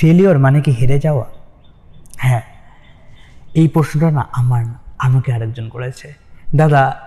Failure মানে কি হেরে যাওয়া? হ্যাঁ এই প্রশ্নটা না আমার না আমাকে আরেকজন করেছে। দাদা,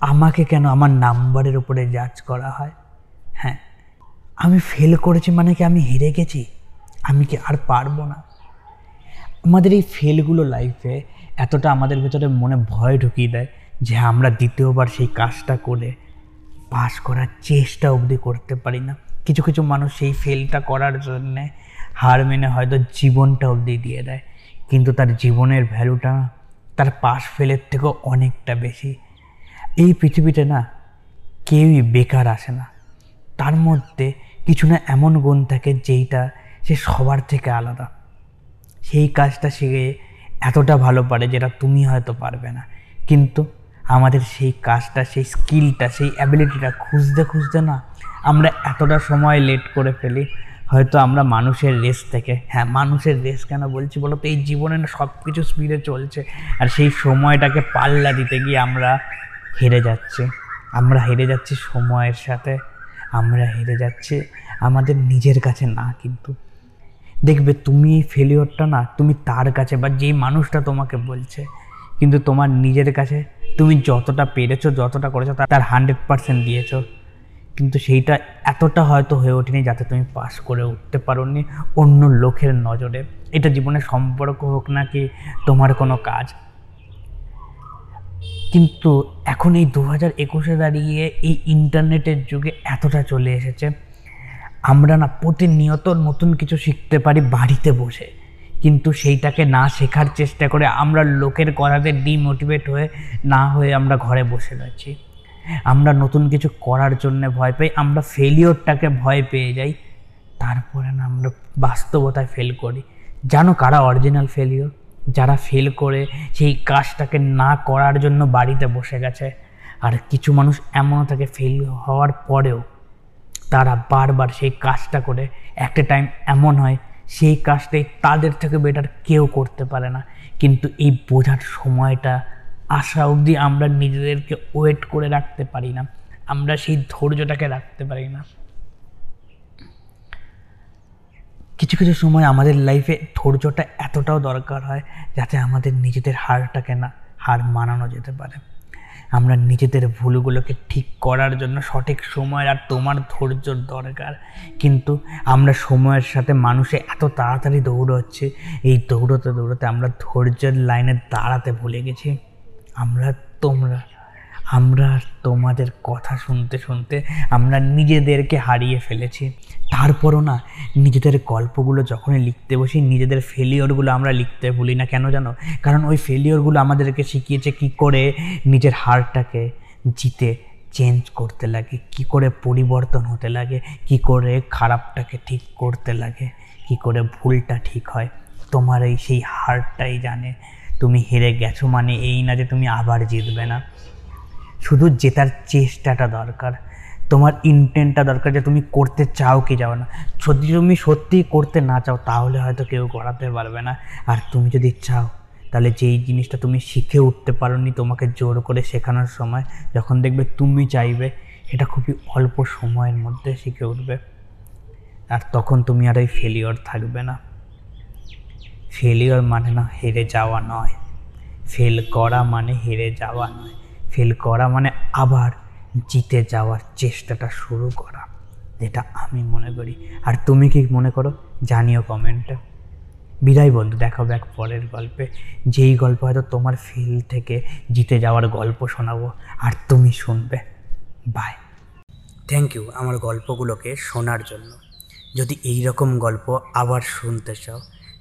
আমাকে কেন আমার নাম্বারের উপরে জাজ করা হয়? হ্যাঁ আমি ফেল করেছি মানে কি আমি হেরে গেছি? আমি কি আর পারব না? আমাদের এই ফেলগুলো লাইফে এতটা আমাদের ভেতরে মনে ভয় ঢুকিয়ে দেয় যে আমরা দ্বিতীয়বার সেই কাজটা করে পাস করার চেষ্টা অবধি করতে পারি না। কিছু কিছু মানুষ সেই ফেলটা করার জন্যে হার মেনে হয়তো জীবনটা অবধি দিয়ে দেয়। কিন্তু তার জীবনের ভ্যালুটা তার পাশ ফেলের থেকেও অনেকটা বেশি। এই পৃথিবীতে না কেউই বেকার আসে না। তার মধ্যে কিছু না এমন গুণ থাকে যেইটা সে সবার থেকে আলাদা। সেই কাজটা শিখে এতটা ভালো পারে যেটা তুমি হয়তো পারবে না। কিন্তু আমাদের সেই কাজটা, সেই স্কিলটা সেই অ্যাবিলিটিটা খুঁজতে খুঁজতে না আমরা এতটা সময় লেট করে ফেলি। হয়তো আমরা মানুষের রেস থেকে। হ্যাঁ মানুষের রেস কেন বলছি বলো তো? এই জীবনে না সব কিছু স্পিডে চলছে। আর সেই সময়টাকে পাল্লা দিতে গিয়ে আমরা হেরে যাচ্ছি। আমরা হেরে যাচ্ছি সময়ের সাথে। আমরা হেরে যাচ্ছি আমাদের নিজের কাছে না কিন্তু। দেখবে তুমি এই ফেলিওরটা না, তুমি তার কাছে বা যেই মানুষটা তোমাকে বলছে, কিন্তু তোমার নিজের কাছে তুমি যতটা পেরেছ, যতটা করেছ, তার হান্ড্রেড পারসেন্ট দিয়েছ। কিন্তু সেইটা এতটা হয়তো হয়ে ওঠেনি যাতে তুমি পাস করে উঠতে পারোনি অন্য লোকের নজরে। এটা জীবনের সম্পর্ক হোক না কি, তোমার কোনো কাজ। কিন্তু এখন এই দু হাজার একুশে দাঁড়িয়ে এই ইন্টারনেটের যুগে এতটা চলে এসেছে। আমরা না প্রতিনিয়ত নতুন কিছু শিখতে পারি বাড়িতে বসে। কিন্তু সেইটাকে না শেখার চেষ্টা করে আমরা লোকের কথাতে ডিমোটিভেট হয়ে না হয়ে আমরা ঘরে বসে রয়েছি আমরা নতুন কিছু করার জন্য ভয় পাই আমরা ফেলিওরটাকে ভয় পেয়ে যাই, তারপরে না আমরা বাস্তবতায় ফেল করি। জানো কারা অরিজিনাল ফেলিওর যারা ফেল করে সেই কাজটাকে না করার জন্য বাড়িতে বসে গেছে। আর কিছু মানুষ এমনও থাকে ফেল হওয়ার পরেও, তারা বারবার সেই কাজটা করে। একটা টাইম এমন হয়, সেই কাজটাই তাদের থেকে বেটার কেউ করতে পারে না। কিন্তু এই বোঝার সময়টা আসা অবধি আমরা নিজেদেরকে ওয়েট করে রাখতে পারি না। আমরা সেই ধৈর্যটাকে রাখতে পারি না। কিছু কিছু সময় আমাদের লাইফে ধৈর্যটা এতটাও দরকার হয় যাতে আমাদের নিজেদের হারটাকে না, হার মানানো যেতে পারে। আমরা নিজেদের ভুলগুলোকে ঠিক করার জন্য সঠিক সময় আর তোমার ধৈর্যর দরকার। কিন্তু আমরা সময়ের সাথে মানুষে এত তাড়াতাড়ি দৌড়চ্ছে, এই দৌড়তে দৌড়তে আমরা ধৈর্যের লাইনে দাঁড়াতে ভুলে গেছি। আমরা তোমরা, আমরা তোমাদের কথা শুনতে শুনতে আমরা নিজেদেরকে হারিয়ে ফেলেছি। তারপরও না, নিজেদের গল্পগুলো যখনই লিখতে বসি, নিজেদের ফেলিওরগুলো আমরা লিখতে ভুলি না। কেন জানো? কারণ ওই ফেলিওরগুলো আমাদেরকে শিখিয়েছে কি করে নিজের হারটাকে জিতে চেঞ্জ করতে লাগে, কি করে পরিবর্তন হতে লাগে, কি করে খারাপটাকে ঠিক করতে লাগে, কি করে ভুলটা ঠিক হয়। তোমার এই সেই হারটাই জানে। তুমি হেরে গেছো মানে এই না যে তুমি আবার জিতবে না। শুধু জেতার চেষ্টাটা দরকার। তোমার ইন্টেন্টটা দরকার যে তুমি করতে চাও কি যাও না। যদি তুমি সত্যিই করতে না চাও, তাহলে হয়তো কেউ করাতে পারবে না। আর তুমি যদি চাও, তাহলে যেই জিনিসটা তুমি শিখে উঠতে পারোনি তোমাকে জোর করে শেখানোর সময়, যখন দেখবে তুমি চাইবে এটা খুবই অল্প সময়ের মধ্যে শিখে উঠবে। আর তখন তুমি আর ওই ফেলিওর থাকবে না। ফেলিওর মানে না হেরে যাওয়া নয়। ফেল করা মানে হেরে যাওয়া নয়। ফেল করা মানে আবার জিতে যাওয়ার চেষ্টাটা শুরু করা। যেটা আমি মনে করি। আর তুমি কি মনে করো? জানিও কমেন্টটা বিদায় বন্ধু দেখাবো এক পরের গল্পে। যেই গল্প হয়তো তোমার ফিল থেকে জিতে যাওয়ার গল্প শোনাবো। আর তুমি শুনবে। বাই থ্যাংক ইউ আমার গল্পগুলোকে শোনার জন্য। যদি এই রকম গল্প আবার শুনতে চাও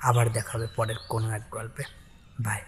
আবার দেখা হবে পরের কোনো এক গল্পে। বাই